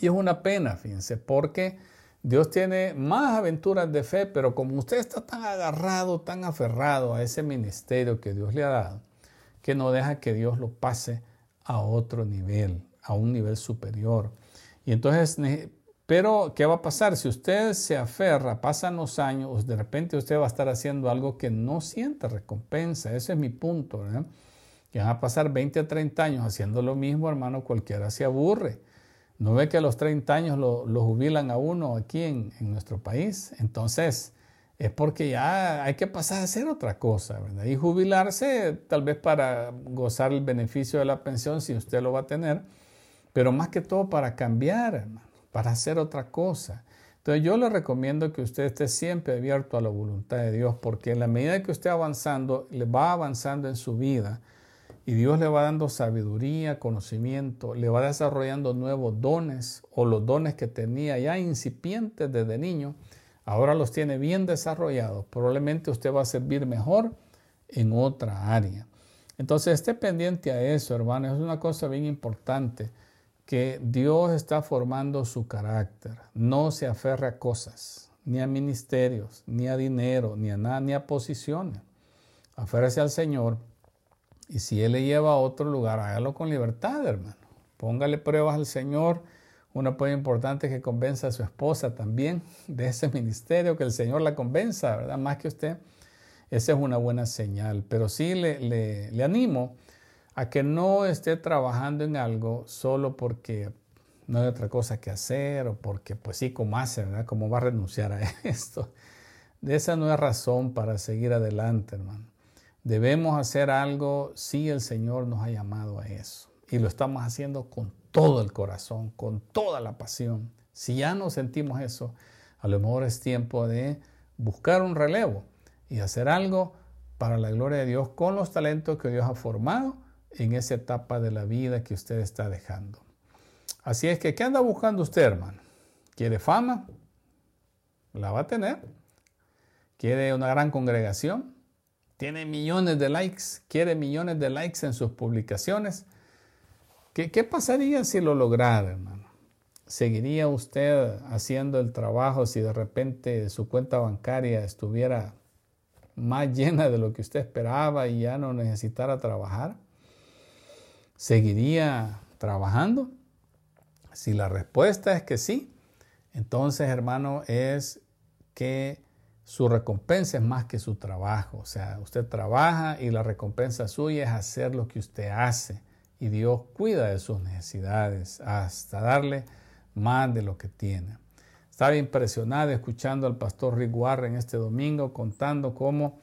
Y es una pena, fíjense, porque Dios tiene más aventuras de fe, pero como usted está tan agarrado, tan aferrado a ese ministerio que Dios le ha dado, que no deja que Dios lo pase a otro nivel, a un nivel superior. Y entonces, pero ¿qué va a pasar? Si usted se aferra, pasan los años, de repente usted va a estar haciendo algo que no siente recompensa. Ese es mi punto, ¿verdad? Que van a pasar 20 a 30 años haciendo lo mismo, hermano, cualquiera se aburre. ¿No ve que a los 30 años lo, jubilan a uno aquí en, nuestro país? Entonces, es porque ya hay que pasar a hacer otra cosa, ¿verdad? Y jubilarse tal vez para gozar el beneficio de la pensión, si usted lo va a tener, pero más que todo para cambiar, para hacer otra cosa. Entonces yo le recomiendo que usted esté siempre abierto a la voluntad de Dios, porque en la medida que usted avanzando, le va avanzando en su vida, y Dios le va dando sabiduría, conocimiento, le va desarrollando nuevos dones o los dones que tenía ya incipientes desde niño, ahora los tiene bien desarrollados. Probablemente usted va a servir mejor en otra área. Entonces esté pendiente a eso, hermano. Es una cosa bien importante que Dios está formando su carácter. No se aferre a cosas, ni a ministerios, ni a dinero, ni a nada, ni a posiciones. Aférrese al Señor y si Él le lleva a otro lugar, hágalo con libertad, hermano. Póngale pruebas al Señor. Una prueba importante es que convenza a su esposa también de ese ministerio, que el Señor la convenza, ¿verdad? Más que usted. Esa es una buena señal. Pero sí le, le animo a que no esté trabajando en algo solo porque no hay otra cosa que hacer o porque pues sí, como hace, ¿verdad? ¿Cómo va a renunciar a esto? De esa no es razón para seguir adelante, hermano. Debemos hacer algo si el Señor nos ha llamado a eso. Y lo estamos haciendo con todo el corazón, con toda la pasión. Si ya no sentimos eso, a lo mejor es tiempo de buscar un relevo y hacer algo para la gloria de Dios con los talentos que Dios ha formado en esa etapa de la vida que usted está dejando. Así es que, ¿qué anda buscando usted, hermano? ¿Quiere fama? La va a tener. ¿Quiere una gran congregación? ¿Tiene millones de likes? ¿Quiere millones de likes en sus publicaciones? ¿Qué, pasaría si lo lograra, hermano? ¿Seguiría usted haciendo el trabajo si de repente su cuenta bancaria estuviera más llena de lo que usted esperaba y ya no necesitara trabajar? ¿Seguiría trabajando? Si la respuesta es que sí, entonces hermano es que su recompensa es más que su trabajo. O sea, usted trabaja y la recompensa suya es hacer lo que usted hace. Y Dios cuida de sus necesidades hasta darle más de lo que tiene. Estaba impresionado escuchando al pastor Rick Warren este domingo contando cómo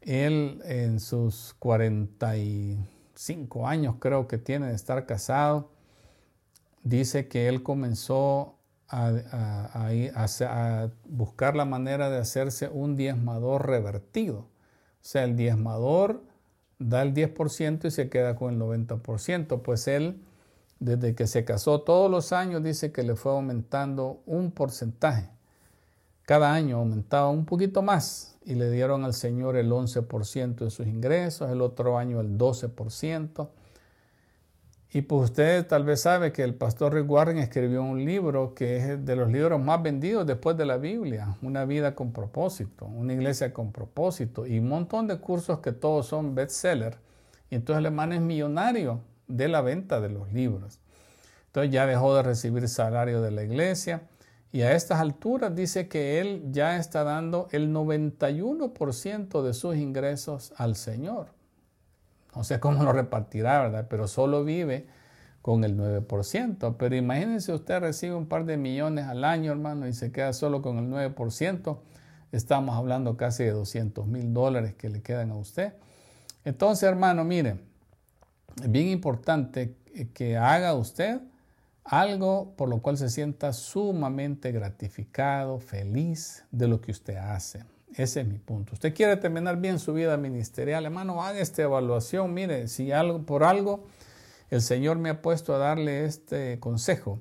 él en sus 45 años creo que tiene de estar casado, dice que él comenzó a, a, buscar la manera de hacerse un diezmador revertido. O sea, el diezmador da el 10% y se queda con el 90%, pues él desde que se casó todos los años dice que le fue aumentando un porcentaje. Cada año aumentaba un poquito más y le dieron al Señor el 11% de sus ingresos, el otro año el 12%. Y pues usted tal vez sabe que el pastor Rick Warren escribió un libro que es de los libros más vendidos después de la Biblia, Una vida con propósito, una iglesia con propósito y un montón de cursos que todos son bestseller. Y entonces el hermano es millonario de la venta de los libros. Entonces ya dejó de recibir salario de la iglesia y a estas alturas dice que él ya está dando el 91% de sus ingresos al Señor. No sé cómo lo repartirá, ¿verdad? Pero solo vive con el 9%. Pero imagínense usted recibe un par de millones al año, hermano, y se queda solo con el 9%. Estamos hablando casi de 200 mil dólares que le quedan a usted. Entonces, hermano, mire, es bien importante que haga usted algo por lo cual se sienta sumamente gratificado, feliz de lo que usted hace. Ese es mi punto. Usted quiere terminar bien su vida ministerial, hermano, haga esta evaluación. Mire, si algo, por algo el Señor me ha puesto a darle este consejo,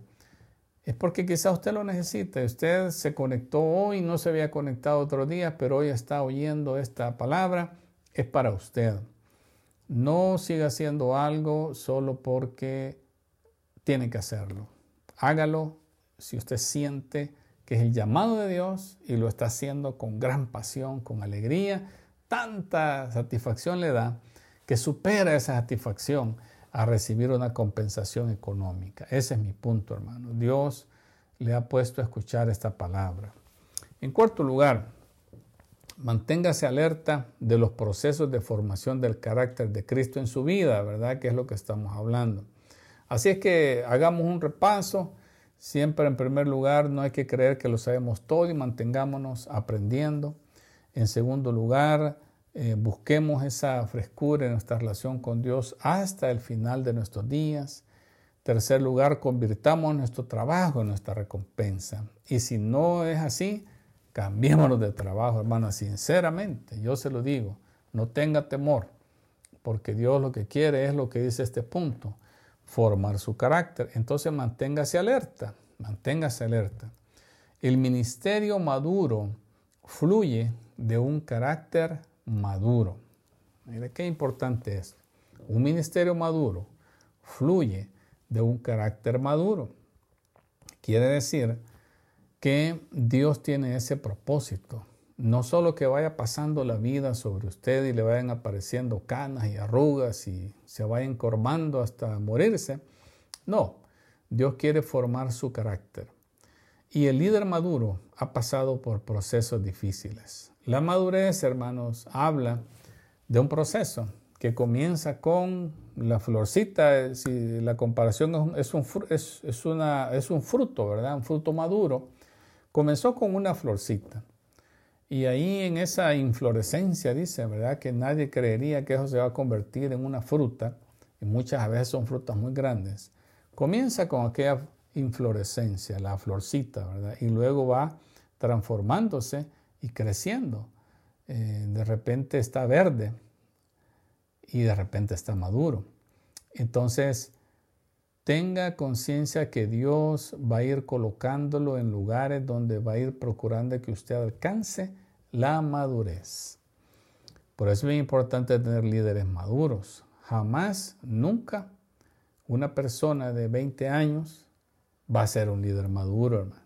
es porque quizá usted lo necesita. Usted se conectó hoy, no se había conectado otro día, pero hoy está oyendo esta palabra. Es para usted. No siga haciendo algo solo porque tiene que hacerlo. Hágalo si usted siente que es el llamado de Dios y lo está haciendo con gran pasión, con alegría, tanta satisfacción le da que supera esa satisfacción a recibir una compensación económica. Ese es mi punto, hermano. Dios le ha puesto a escuchar esta palabra. En cuarto lugar, manténgase alerta de los procesos de formación del carácter de Cristo en su vida, ¿verdad? Que es lo que estamos hablando. Así es que hagamos un repaso Siempre en primer lugar no hay que creer que lo sabemos todo y mantengámonos aprendiendo. En segundo lugar, eh, busquemos esa frescura en nuestra relación con Dios hasta el final de nuestros días. Tercer lugar, convirtamos nuestro trabajo en nuestra recompensa. Y si no es así, cambiémonos de trabajo, hermana, sinceramente. Yo se lo digo, no tenga temor, porque Dios lo que quiere es lo que dice este punto formar su carácter. Entonces manténgase alerta, manténgase alerta. El ministerio maduro fluye de un carácter maduro. Mire qué importante es. Un ministerio maduro fluye de un carácter maduro. Quiere decir que Dios tiene ese propósito no solo que vaya pasando la vida sobre usted y le vayan apareciendo canas y arrugas y se vaya encorvando hasta morirse. No, Dios quiere formar su carácter. Y el líder maduro ha pasado por procesos difíciles. La madurez, hermanos, habla de un proceso que comienza con la florcita, si la comparación es un, es, una, es un fruto, ¿verdad? Un fruto maduro. Comenzó con una florcita. Y ahí en esa inflorescencia dice, ¿verdad? Que nadie creería que eso se va a convertir en una fruta. Y muchas veces son frutas muy grandes. Comienza con aquella inflorescencia, la florcita, ¿verdad? Y luego va transformándose y creciendo. Eh, de repente está verde y de repente está maduro. Entonces, tenga conciencia que Dios va a ir colocándolo en lugares donde va a ir procurando que usted alcance la madurez. Por eso es muy importante tener líderes maduros. Jamás, nunca, una persona de 20 años va a ser un líder maduro, hermano.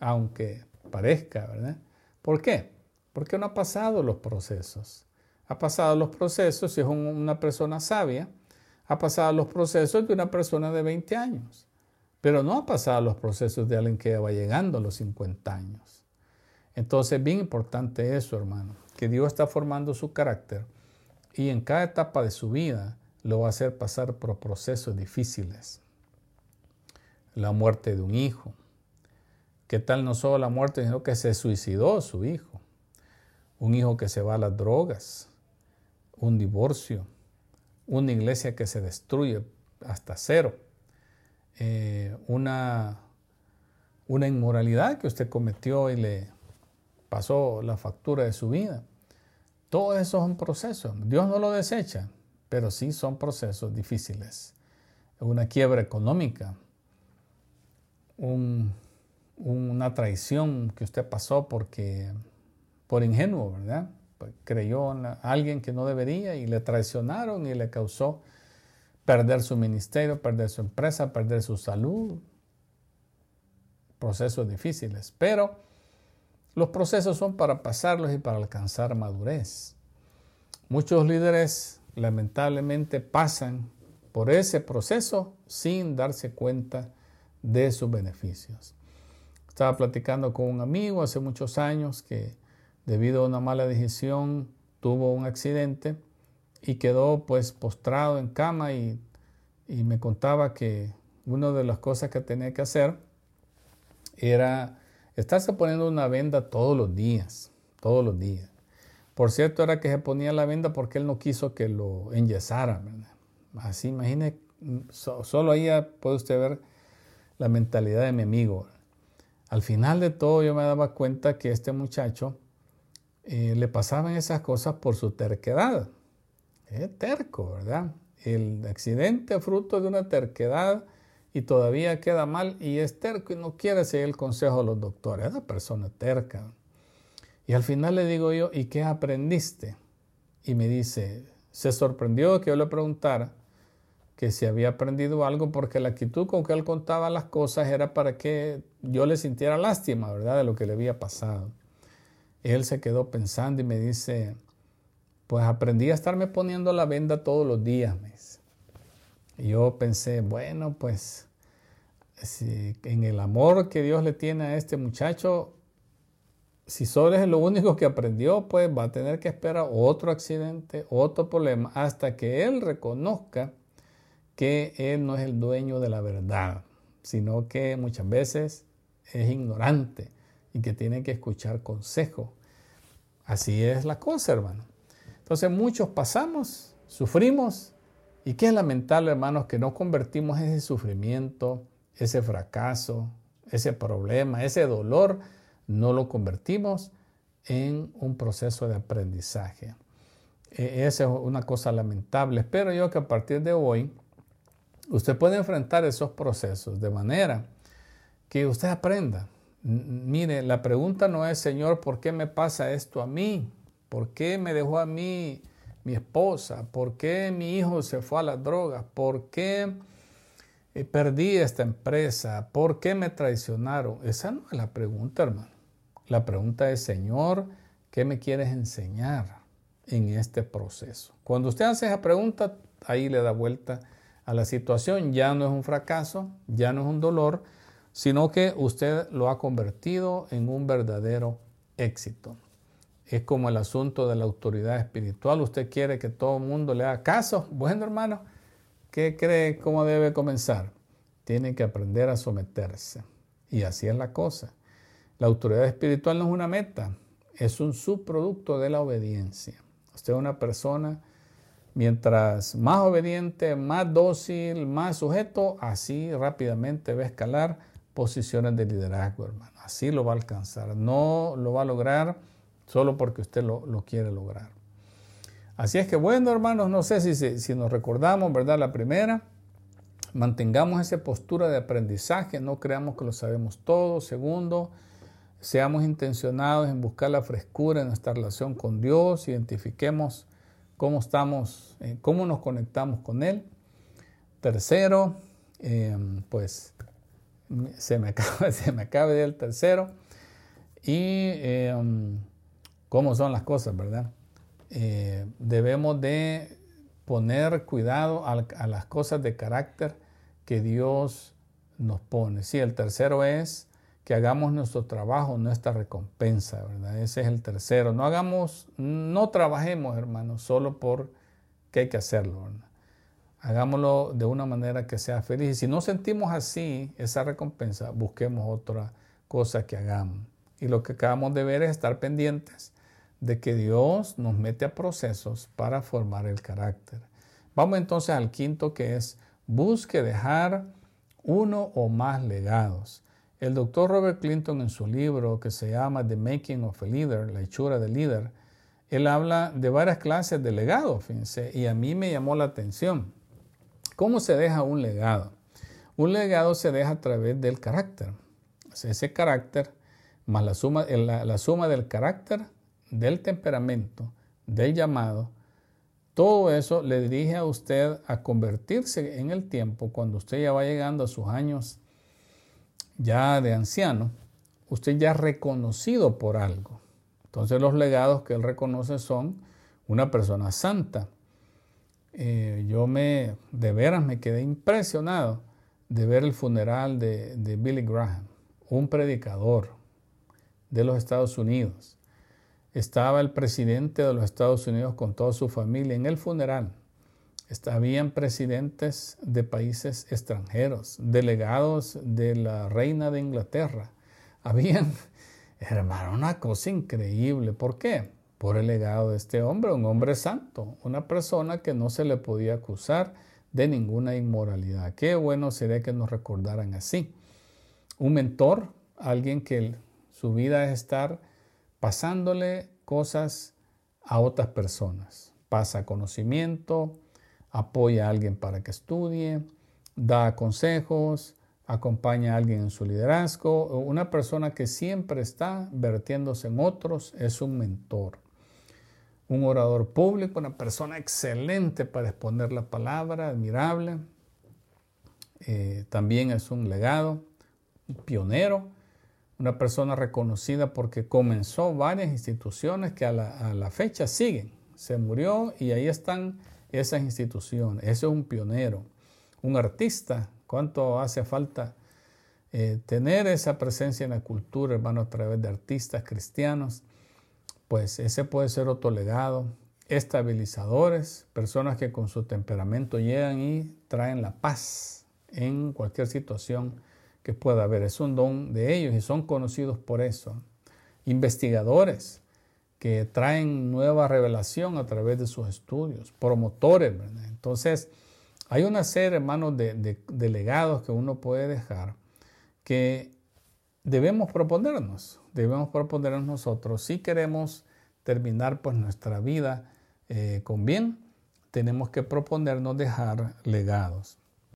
Aunque parezca, ¿verdad? ¿Por qué? Porque no ha pasado los procesos. Ha pasado los procesos, si es una persona sabia, ha pasado los procesos de una persona de 20 años, pero no ha pasado los procesos de alguien que va llegando a los 50 años. Entonces, bien importante eso, hermano, que Dios está formando su carácter y en cada etapa de su vida lo va a hacer pasar por procesos difíciles. La muerte de un hijo. ¿Qué tal no solo la muerte, sino que se suicidó su hijo? Un hijo que se va a las drogas, un divorcio, una iglesia que se destruye hasta cero, eh, una, una inmoralidad que usted cometió y le pasó la factura de su vida. Todo eso son procesos. Dios no lo desecha, pero sí son procesos difíciles. Una quiebra económica, una traición que usted pasó porque por ingenuo, ¿verdad? Pues, creyó en alguien que no debería y le traicionaron y le causó perder su ministerio, perder su empresa, perder su salud. Procesos difíciles, pero los procesos son para pasarlos y para alcanzar madurez. Muchos líderes lamentablemente pasan por ese proceso sin darse cuenta de sus beneficios. Estaba platicando con un amigo hace muchos años que debido a una mala decisión, tuvo un accidente y quedó pues postrado en cama y, me contaba que una de las cosas que tenía que hacer era estarse poniendo una venda todos los días, todos los días. Por cierto, era que se ponía la venda porque él no quiso que lo enyesara. Así, imagine, solo ahí puede usted ver la mentalidad de mi amigo. Al final de todo yo me daba cuenta que este muchacho eh, le pasaban esas cosas por su terquedad. Es terco, ¿verdad? El accidente fruto de una terquedad y todavía queda mal y es terco y no quiere seguir el consejo de los doctores. Es una persona terca. Y al final le digo yo, ¿y qué aprendiste? Y me dice, se sorprendió que yo le preguntara que si había aprendido algo porque la actitud con que él contaba las cosas era para que yo le sintiera lástima, ¿verdad? De lo que le había pasado él se quedó pensando y me dice, pues aprendí a estarme poniendo la venda todos los días. Y yo pensé, bueno, pues si en el amor que Dios le tiene a este muchacho, si solo es lo único que aprendió, pues va a tener que esperar otro accidente, otro problema, hasta que él reconozca que él no es el dueño de la verdad, sino que muchas veces es ignorante y que tiene que escuchar consejo. Así es la cosa, hermano. Entonces muchos pasamos, sufrimos, y qué lamentable, hermanos, que no convertimos ese sufrimiento, ese fracaso, ese problema, ese dolor, no lo convertimos en un proceso de aprendizaje. E, esa es una cosa lamentable. Espero yo que a partir de hoy usted pueda enfrentar esos procesos de manera que usted aprenda Mire, la pregunta no es, Señor, ¿por qué me pasa esto a mí? ¿Por qué me dejó a mí mi esposa? ¿Por qué mi hijo se fue a las drogas? ¿Por qué eh, perdí esta empresa? ¿Por qué me traicionaron? Esa no es la pregunta, hermano. La pregunta es, Señor, ¿qué me quieres enseñar en este proceso? Cuando usted hace esa pregunta, ahí le da vuelta a la situación. Ya no es un fracaso, ya no es un dolor, sino que usted lo ha convertido en un verdadero éxito. es como el asunto de la autoridad espiritual. Usted quiere que todo el mundo le haga caso. Bueno, hermano, ¿qué cree cómo debe comenzar? Tiene que aprender a someterse. Y así es la cosa. La autoridad espiritual no es una meta, es un subproducto de la obediencia. Usted es una persona, mientras más obediente, más dócil, más sujeto, así rápidamente va a escalar posiciones de liderazgo, hermano. Así lo va a alcanzar. No lo va a lograr solo porque usted lo, quiere lograr. Así es que bueno, hermanos, no sé si, si nos recordamos, ¿verdad? La primera, mantengamos esa postura de aprendizaje, no creamos que lo sabemos todo. Segundo, seamos intencionados en buscar la frescura en nuestra relación con Dios, identifiquemos cómo estamos, eh, cómo nos conectamos con Él. Tercero, em, pues se me acaba, se me acaba el tercero. Y em, cómo son las cosas, ¿verdad? Eh, debemos de poner cuidado a, las cosas de carácter que Dios nos pone. Sí, el tercero es que hagamos nuestro trabajo, nuestra recompensa, ¿verdad? Ese es el tercero. No hagamos, no trabajemos, hermanos, solo por que hay que hacerlo. Hagámoslo de una manera que sea feliz. Y si no sentimos así esa recompensa, busquemos otra cosa que hagamos. Y lo que acabamos de ver es estar pendientes de que Dios nos mete a procesos para formar el carácter. Vamos entonces al quinto que es busque dejar uno o más legados. El doctor Robert Clinton en su libro que se llama The Making of a Leader, la hechura del líder, él habla de varias clases de legados, fíjense, y a mí me llamó la atención. ¿Cómo se deja un legado? Un legado se deja a través del carácter. ese carácter más la suma, la suma del carácter del temperamento, del llamado, todo eso le dirige a usted a convertirse en el tiempo, cuando usted ya va llegando a sus años ya de anciano, usted ya reconocido por algo. Entonces los legados que él reconoce son una persona santa. Eh, yo me, de veras me quedé impresionado de ver el funeral de, de Billy Graham, un predicador de los Estados Unidos estaba el presidente de los Estados Unidos con toda su familia en el funeral. Habían presidentes de países extranjeros, delegados de la reina de Inglaterra. Habían, hermano, una cosa increíble. ¿Por qué? Por el legado de este hombre, un hombre santo, una persona que no se le podía acusar de ninguna inmoralidad. Qué bueno sería que nos recordaran así. Un mentor, alguien que su vida es estar pasándole cosas a otras personas. Pasa conocimiento, apoya a alguien para que estudie, da consejos, acompaña a alguien en su liderazgo. Una persona que siempre está vertiéndose en otros es un mentor. Un orador público, una persona excelente para exponer la palabra, admirable. Eh, también es un legado, un pionero una persona reconocida porque comenzó varias instituciones que a la, fecha siguen. Se murió y ahí están esas instituciones. Ese es un pionero, un artista. ¿Cuánto hace falta eh, tener esa presencia en la cultura, hermano, a través de artistas cristianos? Pues ese puede ser otro legado. Estabilizadores, personas que con su temperamento llegan y traen la paz en cualquier situación que pueda haber. Es un don de ellos y son conocidos por eso. Investigadores que traen nueva revelación a través de sus estudios, promotores. Entonces, hay una serie, hermanos, de, de, legados que uno puede dejar que debemos proponernos, debemos proponernos nosotros. Si queremos terminar pues nuestra vida eh, con bien, tenemos que proponernos dejar legados.